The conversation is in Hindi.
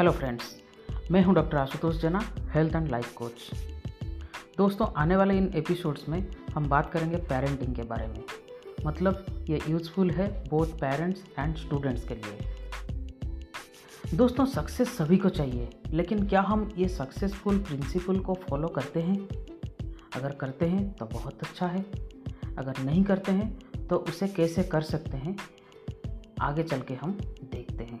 हेलो फ्रेंड्स मैं हूँ डॉक्टर आशुतोष जना हेल्थ एंड लाइफ कोच दोस्तों, आने वाले इन एपिसोड्स में हम बात करेंगे पेरेंटिंग के बारे में। मतलब ये यूज़फुल है बोथ पेरेंट्स एंड स्टूडेंट्स के लिए। दोस्तों सक्सेस सभी को चाहिए, लेकिन क्या हम ये सक्सेसफुल प्रिंसिपल को फॉलो करते हैं? अगर करते हैं तो बहुत अच्छा है। अगर नहीं करते हैं तो उसे कैसे कर सकते हैं? आगे चल के हम देखते हैं।